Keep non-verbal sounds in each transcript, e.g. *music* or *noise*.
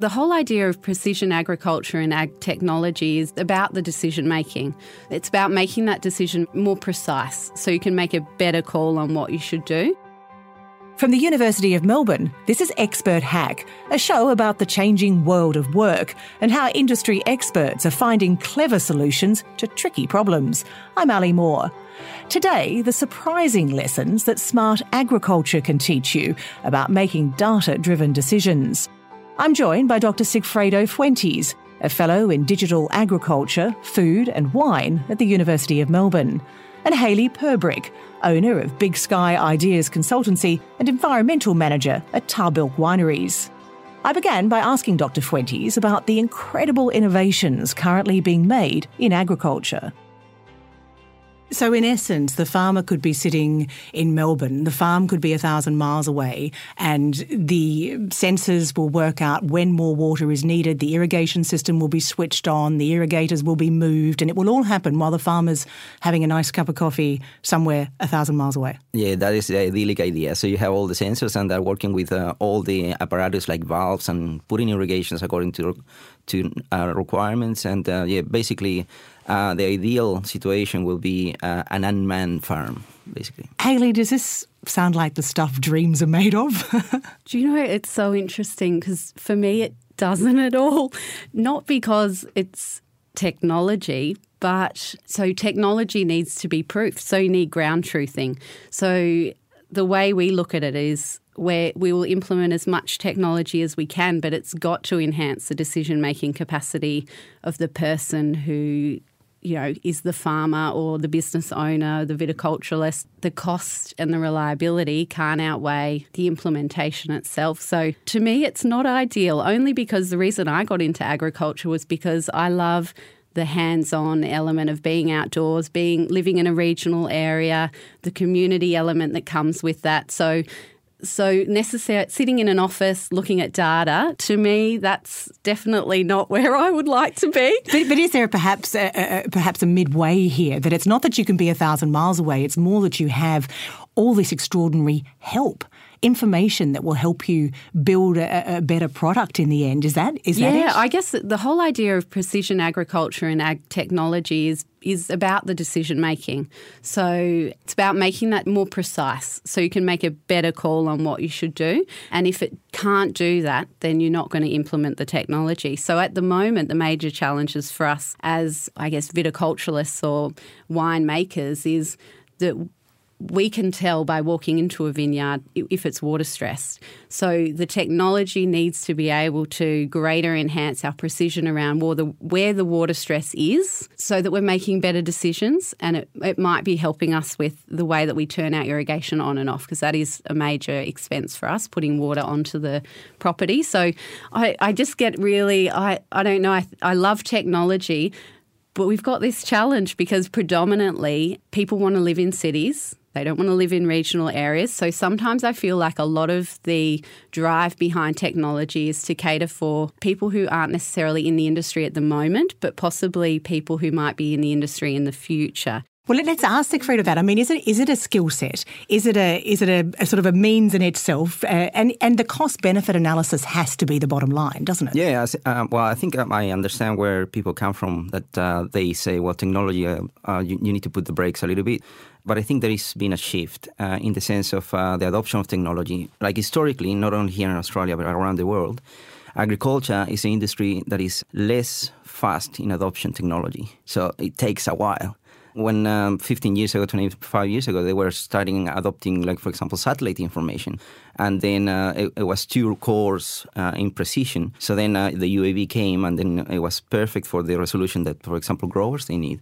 The whole idea of precision agriculture and ag technology is about the decision making. It's about making that decision more precise so you can make a better call on what you should do. From the University of Melbourne, this is Expert Hack, a show about the changing world of work and how industry experts are finding clever solutions to tricky problems. I'm Ali Moore. Today, the surprising lessons that smart agriculture can teach you about making data driven decisions. I'm joined by Dr. Sigfredo Fuentes, a fellow in digital agriculture, food and wine at the University of Melbourne, and Hayley Purbrick, owner of Big Sky Ideas Consultancy and environmental manager at Tahbilk Wineries. I began by asking Dr. Fuentes about the incredible innovations currently being made in agriculture. So, in essence, the farmer could be sitting in Melbourne, the farm could be a thousand miles away, and the sensors will work out when more water is needed, the irrigation system will be switched on, the irrigators will be moved, and it will all happen while the farmer's having a nice cup of coffee somewhere a thousand miles away. Yeah, that is the idyllic idea. So, you have all the sensors, and they're working with uh, all the apparatus like valves and putting irrigations according to, to uh, requirements, and uh, yeah, basically uh, the ideal situation will be uh, an unmanned farm, basically. Hayley, does this sound like the stuff dreams are made of? *laughs* Do you know, it's so interesting because for me it doesn't at all. Not because it's technology, but so technology needs to be proof. So you need ground truthing. So the way we look at it is where we will implement as much technology as we can, but it's got to enhance the decision making capacity of the person who you know, is the farmer or the business owner, the viticulturalist, the cost and the reliability can't outweigh the implementation itself. So to me, it's not ideal, only because the reason I got into agriculture was because I love the hands-on element of being outdoors, being living in a regional area, the community element that comes with that. So so necessary sitting in an office looking at data to me that's definitely not *laughs* where I would like to be. But, but is there perhaps a, a, perhaps a midway here that it's not that you can be a thousand miles away, it's more that you have all this extraordinary help information that will help you build a, a, better product in the end. Is that is yeah, that Yeah, I guess the whole idea of precision agriculture and ag technology is is about the decision making. So it's about making that more precise so you can make a better call on what you should do. And if it can't do that, then you're not going to implement the technology. So at the moment, the major challenges for us as, I guess, viticulturalists or winemakers is that we can tell by walking into a vineyard if it's water stressed. So the technology needs to be able to greater enhance our precision around where the, water stress is so that we're making better decisions and it, it might be helping us with the way that we turn our irrigation on and off because that is a major expense for us, putting water onto the property. So I, I just get really, I, I don't know, I, I love technology but we've got this challenge because predominantly people want to live in cities. They don't want to live in regional areas. So sometimes I feel like a lot of the drive behind technology is to cater for people who aren't necessarily in the industry at the moment, but possibly people who might be in the industry in the future. Well, let's ask Sigfredo that. I mean, is it is it a skill set? Is it a is it a, a sort of a means in itself? Uh, and and the cost benefit analysis has to be the bottom line, doesn't it? Yeah. Uh, well, I think um, I understand where people come from. That uh, they say, well, technology, uh, uh, you, you, need to put the brakes a little bit. But I think there has been a shift in the sense of the adoption of technology. Like historically, not only here in Australia but around the world, agriculture is an industry that is less fast in adoption technology. So it takes a while when um, 15 years ago, 25 years ago, they were starting adopting, like for example, satellite information, and then uh, it, it, was two cores uh, in precision. So then uh, the UAV came, and then it was perfect for the resolution that, for example, growers they need.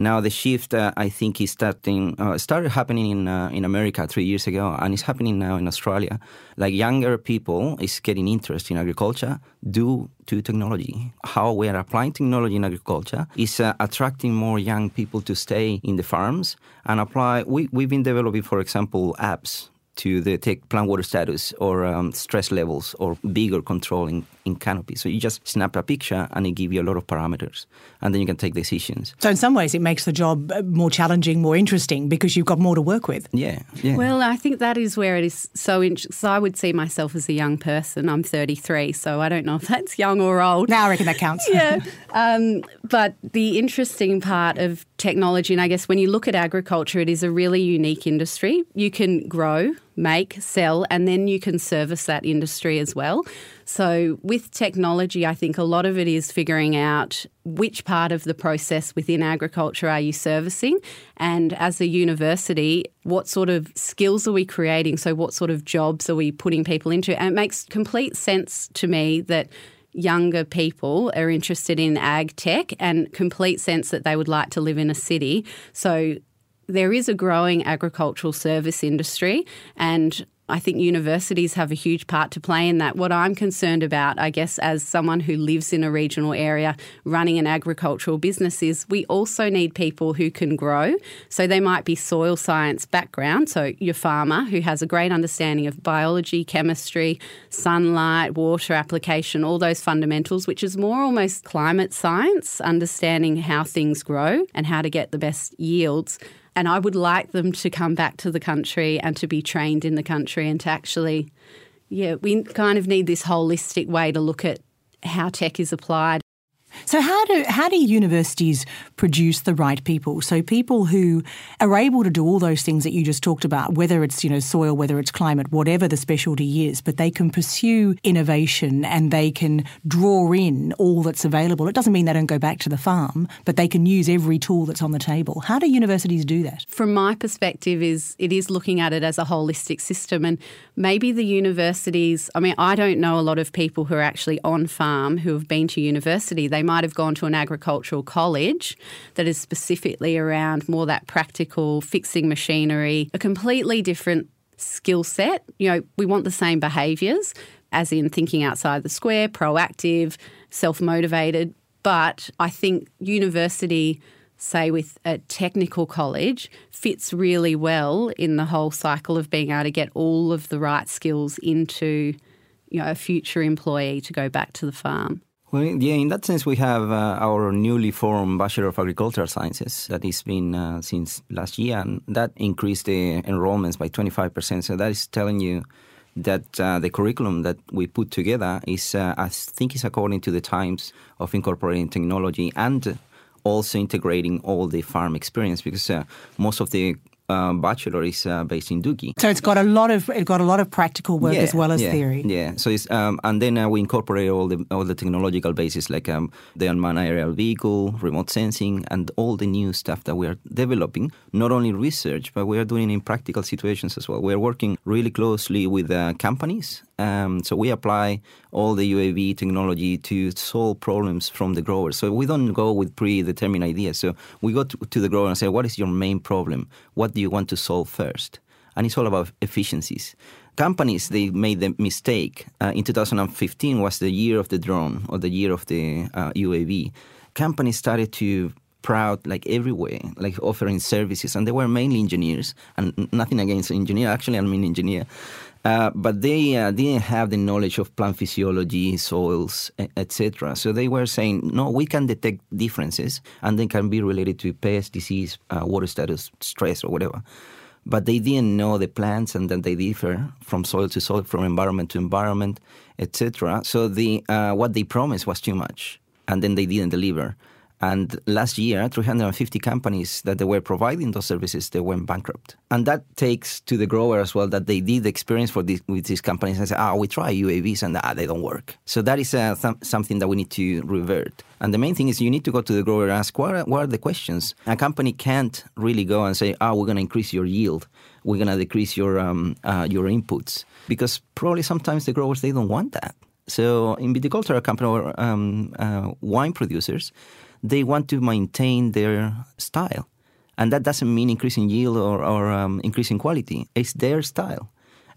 Now the shift, uh, I think, is starting uh, started happening in uh, in America three years ago, and it's happening now in Australia. Like younger people is getting interest in agriculture due to technology. How we are applying technology in agriculture is uh, attracting more young people to stay in the farms and apply. We we've been developing, for example, apps to detect plant water status or um, stress levels or bigger control in, in canopy. So you just snap a picture and it gives you a lot of parameters, and then you can take decisions. So in some ways, it makes the job uh, more challenging, more interesting because you've got more to work with. Yeah, yeah. Well, I think that is where it is so interesting. So I would see myself as a young person. I'm 33, so I don't know if that's young or old. Now I reckon that counts. *laughs* yeah. Um, but the interesting part of technology, and I guess when you look at agriculture, it is a really unique industry. You can grow, make, sell, and then you can service that industry as well. So, with technology, I think a lot of it is figuring out which part of the process within agriculture are you servicing, and as a university, what sort of skills are we creating? So, what sort of jobs are we putting people into? And it makes complete sense to me that younger people are interested in ag tech and complete sense that they would like to live in a city. So there is a growing agricultural service industry and I think universities have a huge part to play in that. What I'm concerned about, I guess, as someone who lives in a regional area running an agricultural business, is we also need people who can grow. So they might be soil science background, so your farmer who has a great understanding of biology, chemistry, sunlight, water application, all those fundamentals, which is more almost climate science, understanding how things grow and how to get the best yields. And I would like them to come back to the country and to be trained in the country and to actually, yeah, we kind of need this holistic way to look at how tech is applied so how do how do universities produce the right people? So people who are able to do all those things that you just talked about, whether it's you know soil, whether it's climate, whatever the specialty is, but they can pursue innovation and they can draw in all that's available. It doesn't mean they don't go back to the farm, but they can use every tool that's on the table. How do universities do that? From my perspective, is it is looking at it as a holistic system, and maybe the universities. I mean, I don't know a lot of people who are actually on farm who have been to university. They might have gone to an agricultural college that is specifically around more that practical fixing machinery, a completely different skill set. You know, we want the same behaviours, as in thinking outside the square, proactive, self motivated. But I think university, say with a technical college, fits really well in the whole cycle of being able to get all of the right skills into you know, a future employee to go back to the farm. Well, yeah, in that sense, we have uh, our newly formed Bachelor of Agricultural Sciences that has been uh, since last year, and that increased the enrollments by 25%. So that is telling you that uh, the curriculum that we put together is, uh, I think, is according to the times of incorporating technology and also integrating all the farm experience because uh, most of the uh, bachelor is uh, based in Dookie. So it's got a lot of it got a lot of practical work yeah, as well as yeah, theory. Yeah. So it's um, and then uh, we incorporate all the all the technological bases like um, the unmanned aerial vehicle, remote sensing, and all the new stuff that we are developing. Not only research, but we are doing in practical situations as well. We are working really closely with uh, companies um, so we apply all the UAV technology to solve problems from the growers. So we don't go with predetermined ideas. So we go to, to the grower and say, what is your main problem? What do you want to solve first? And it's all about efficiencies. Companies, they made the mistake. Uh, in 2015 was the year of the drone or the year of the uh, UAV. Companies started to proud like everywhere, like offering services, and they were mainly engineers. And nothing against engineer. Actually, I'm an engineer. Uh, but they uh, didn't have the knowledge of plant physiology, soils, etc. So they were saying, no, we can detect differences, and they can be related to pest, disease, uh, water status, stress, or whatever. But they didn't know the plants and that they differ from soil to soil, from environment to environment, etc. So the uh, what they promised was too much, and then they didn't deliver. And last year, 350 companies that they were providing those services, they went bankrupt. And that takes to the grower as well that they did experience for with these companies and say, ah, we try UAVs and ah, they don't work. So that is uh, th- something that we need to revert. And the main thing is you need to go to the grower and ask, what are, what are the questions? A company can't really go and say, ah, we're going to increase your yield. We're going to decrease your, um, uh, your inputs. Because probably sometimes the growers, they don't want that. So in viticultural company or um, uh, wine producers, they want to maintain their style. And that doesn't mean increasing yield or, or um, increasing quality. It's their style.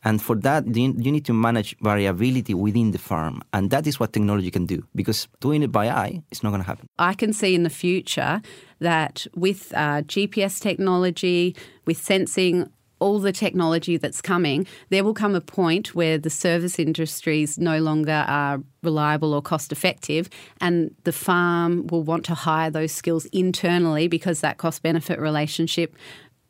And for that, you need to manage variability within the farm. And that is what technology can do because doing it by eye is not going to happen. I can see in the future that with uh, GPS technology, with sensing, all the technology that's coming, there will come a point where the service industries no longer are reliable or cost effective, and the farm will want to hire those skills internally because that cost benefit relationship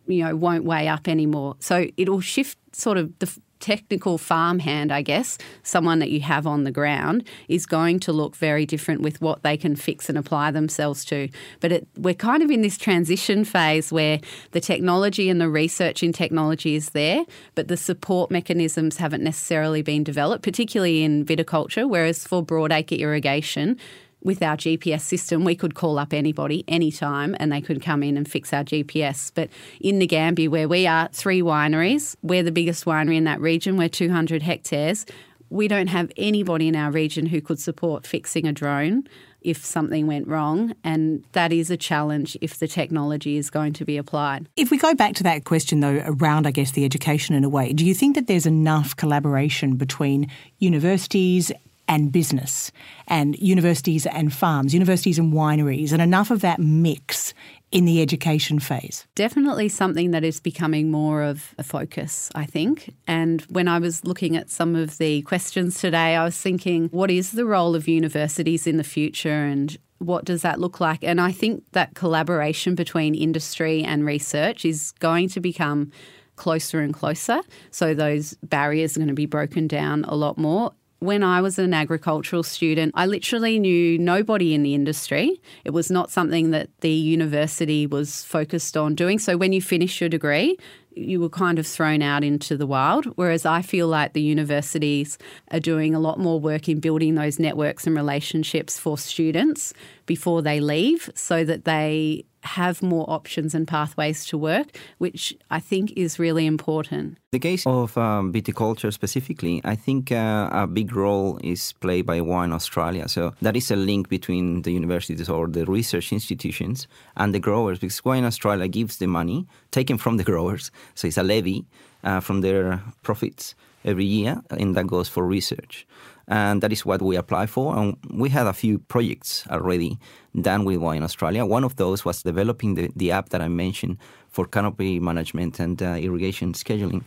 you know won't weigh up anymore. So it'll shift sort of the technical farmhand, I guess, someone that you have on the ground, is going to look very different with what they can fix and apply themselves to. But it, we're kind of in this transition phase where the technology and the research in technology is there, but the support mechanisms haven't necessarily been developed, particularly in viticulture, whereas for broadacre irrigation, with our GPS system, we could call up anybody anytime and they could come in and fix our GPS. But in Nagambie, where we are, three wineries, we're the biggest winery in that region, we're 200 hectares. We don't have anybody in our region who could support fixing a drone if something went wrong. And that is a challenge if the technology is going to be applied. If we go back to that question, though, around, I guess, the education in a way, do you think that there's enough collaboration between universities and business, and universities and farms, universities and wineries, and enough of that mix in the education phase? Definitely something that is becoming more of a focus, I think. And when I was looking at some of the questions today, I was thinking, what is the role of universities in the future and what does that look like? And I think that collaboration between industry and research is going to become closer and closer. So those barriers are going to be broken down a lot more when I was an agricultural student, I literally knew nobody in the industry. It was not something that the university was focused on doing. So when you finish your degree, you were kind of thrown out into the wild. Whereas I feel like the universities are doing a lot more work in building those networks and relationships for students before they leave so that they have more options and pathways to work, which I think is really important. The case of um, viticulture specifically, I think uh, a big role is played by Wine Australia. So that is a link between the universities or the research institutions and the growers because Wine Australia gives the money taken from the *laughs* growers. So it's a levy uh, from their profits every year, and that goes for research and that is what we apply for. And we had a few projects already done with Wine Australia. One of those was developing the, the app that I mentioned for canopy management and uh, irrigation scheduling.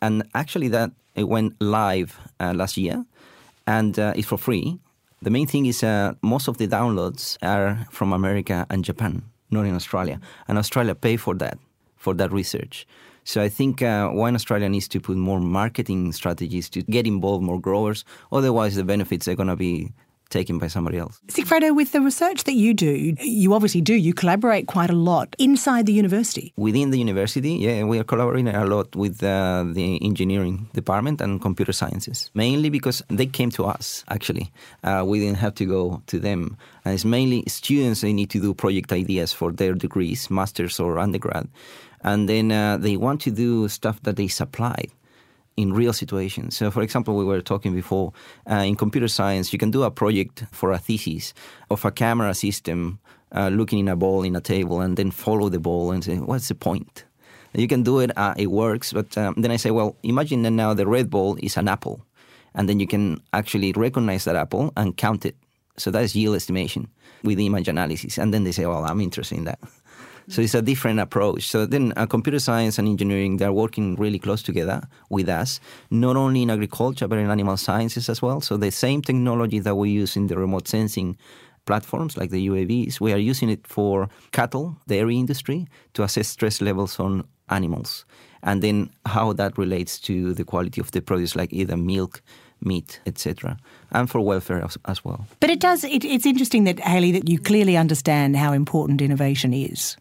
And actually, that it went live uh, last year, and uh, it's for free. The main thing is uh, most of the downloads are from America and Japan, not in Australia. And Australia pay for that, for that research. So I think uh, Wine Australia needs to put more marketing strategies to get involved more growers. Otherwise, the benefits are going to be taken by somebody else. Sigfredo, with the research that you do, you obviously do, you collaborate quite a lot inside the university. Within the university, yeah, we are collaborating a lot with uh, the engineering department and computer sciences, mainly because they came to us, actually. Uh, we didn't have to go to them. And it's mainly students, they need to do project ideas for their degrees, master's or undergrad and then uh, they want to do stuff that they supply in real situations. So, for example, we were talking before uh, in computer science, you can do a project for a thesis of a camera system uh, looking in a ball in a table and then follow the ball and say, what's the point? You can do it, uh, it works, but um, then I say, well, imagine that now the red ball is an apple, and then you can actually recognize that apple and count it. So that's yield estimation with image analysis. And then they say, well, I'm interested in that. So it's a different approach. So then uh, computer science and engineering, they're working really close together with us, not only in agriculture, but in animal sciences as well. So the same technology that we use in the remote sensing platforms like the UAVs, we are using it for cattle, dairy industry, to assess stress levels on animals. And then how that relates to the quality of the produce, like either milk, meat, etc., and for welfare as, as, well. But it does. It, it's interesting that Hayley, that you clearly understand how important innovation is.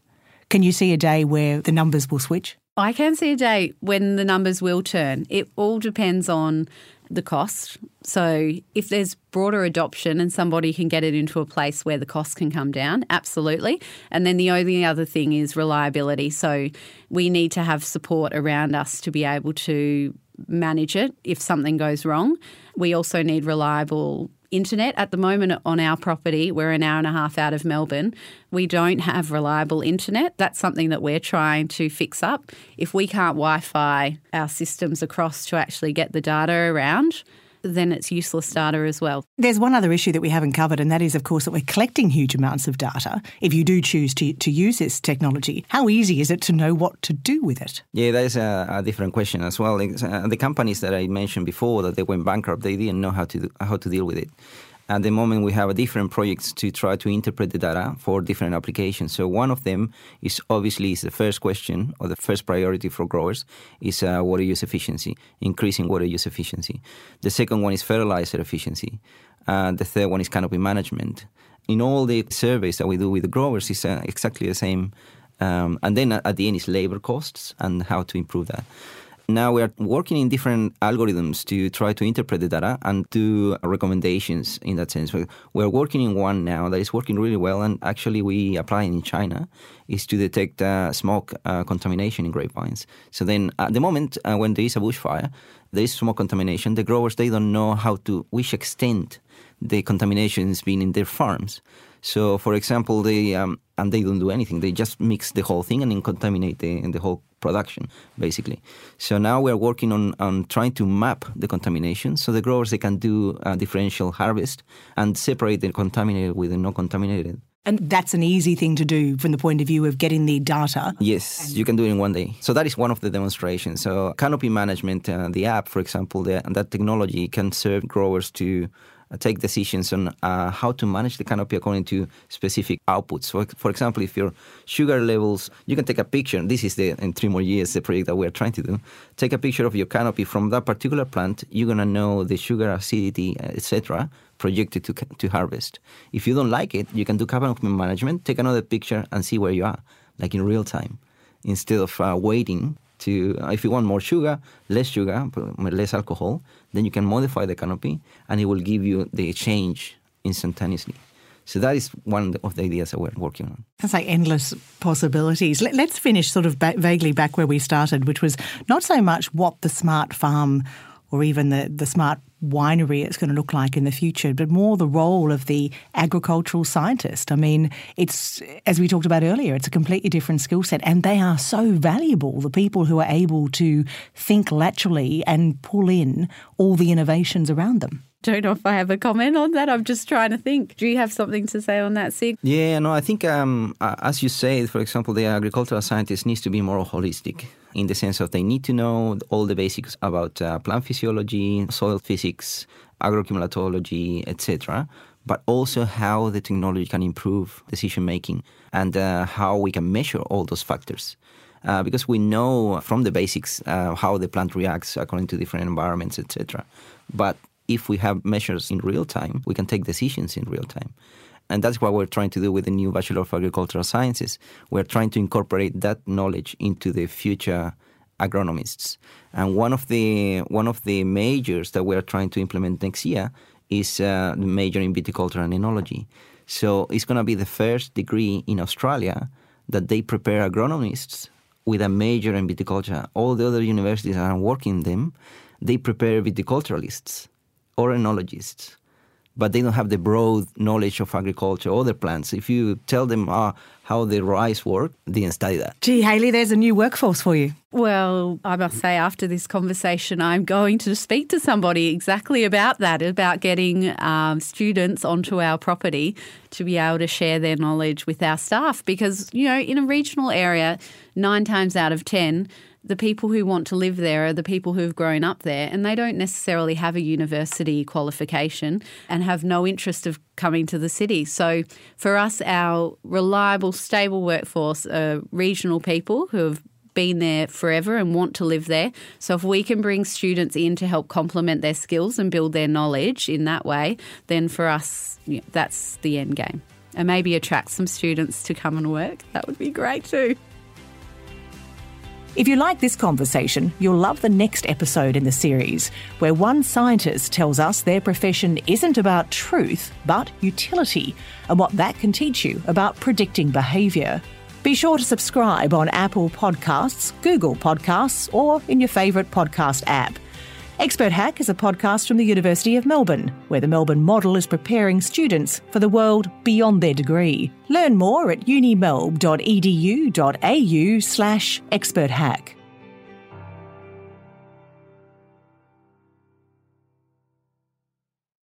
Can you see a day where the numbers will switch? I can see a day when the numbers will turn. It all depends on the cost. So, if there's broader adoption and somebody can get it into a place where the cost can come down, absolutely. And then the only other thing is reliability. So, we need to have support around us to be able to manage it if something goes wrong. We also need reliable internet. At the moment on our property, we're an hour and a half out of Melbourne. We don't have reliable internet. That's something that we're trying to fix up. If we can't Wi Fi our systems across to actually get the data around, then it's useless data as well. There's one other issue that we haven't covered, and that is, of course, that we're collecting huge amounts of data. If you do choose to, to use this technology, how easy is it to know what to do with it? Yeah, that is a, a different question as well. Uh, the companies that I mentioned before that they went bankrupt, they didn't know how to do, how to deal with it. At the moment, we have a different projects to try to interpret the data for different applications. So one of them is obviously is the first question or the first priority for growers is uh, water use efficiency, increasing water use efficiency. The second one is fertilizer efficiency. Uh, the third one is canopy management. In all the surveys that we do with the growers, is uh, exactly the same. Um, and then at the end is labor costs and how to improve that. Now we are working in different algorithms to try to interpret the data and do recommendations in that sense. We're working in one now that is working really well, and actually we apply in China is to detect uh, smoke uh, contamination in grapevines. So then, at the moment uh, when there is a bushfire, there is smoke contamination. The growers they don't know how to which extent the contamination has been in their farms. So, for example, they um, and they don't do anything. They just mix the whole thing and then contaminate the, the whole production, basically. So now we are working on, on trying to map the contamination so the growers they can do a differential harvest and separate the contaminated with the non contaminated. And that's an easy thing to do from the point of view of getting the data. Yes, you can do it in one day. So that is one of the demonstrations. So canopy management, uh, the app, for example, the, that technology can serve growers to take decisions on uh, how to manage the canopy according to specific outputs. For, for example, if your sugar levels, you can take a picture. This is the in three more years the project that we're trying to do. Take a picture of your canopy from that particular plant. You're gonna know the sugar acidity, uh, etc., projected to to harvest. If you don't like it, you can do canopy management. Take another picture and see where you are, like in real time, instead of uh, waiting to if you want more sugar, less sugar, less alcohol, then you can modify the canopy and it will give you the change instantaneously. So that is one of the ideas that we're working on. That's like endless possibilities. Let, us finish sort of ba- vaguely back where we started, which was not so much what the smart farm or even the, the smart winery it's going to look like in the future, but more the role of the agricultural scientist. I mean, it's, as we talked about earlier, it's a completely different skill set, and they are so valuable, the people who are able to think laterally and pull in all the innovations around them don't know if I have a comment on that. I'm just trying to think. Do you have something to say on that, Sig? Yeah, no, I think um, as you say, for example, the agricultural scientist needs to be more holistic in the sense of they need to know all the basics about uh, plant physiology, soil physics, agroclimatology, etc., but also how the technology can improve decision making and uh, how we can measure all those factors. Uh, because we know from the basics uh, how the plant reacts according to different environments, etc. But if we have measures in real time, we can take decisions in real time. And that's what we're trying to do with the new Bachelor of Agricultural Sciences. We're trying to incorporate that knowledge into the future agronomists. And one of the one of the majors that we're trying to implement next year is uh, the major in viticulture and enology. So it's going to be the first degree in Australia that they prepare agronomists with a major in viticulture. All the other universities are working them, they prepare viticulturalists or enologists but they don't have the broad knowledge of agriculture or the plants. If you tell them uh, how the rice work, they didn't study that. Gee, Hayley, there's a new workforce for you. Well, I must say, after this conversation, I'm going to speak to somebody exactly about that, about getting um, students onto our property to be able to share their knowledge with our staff. Because, you know, in a regional area, nine times out of 10, the people who want to live there are the people who've grown up there and they don't necessarily have a university qualification and have no interest of coming to the city. So for us, our reliable, stable workforce are regional people who have been there forever and want to live there. So if we can bring students in to help complement their skills and build their knowledge in that way, then for us, yeah, that's the end game. And maybe attract some students to come and work. That would be great too. If you like this conversation, you'll love the next episode in the series, where one scientist tells us their profession isn't about truth, but utility, and what that can teach you about predicting behaviour. Be sure to subscribe on Apple Podcasts, Google Podcasts, or in your favourite podcast app. Expert Hack is a podcast from the University of Melbourne, where the Melbourne model is preparing students for the world beyond their degree. Learn more at unimelb.edu.au slash experthack.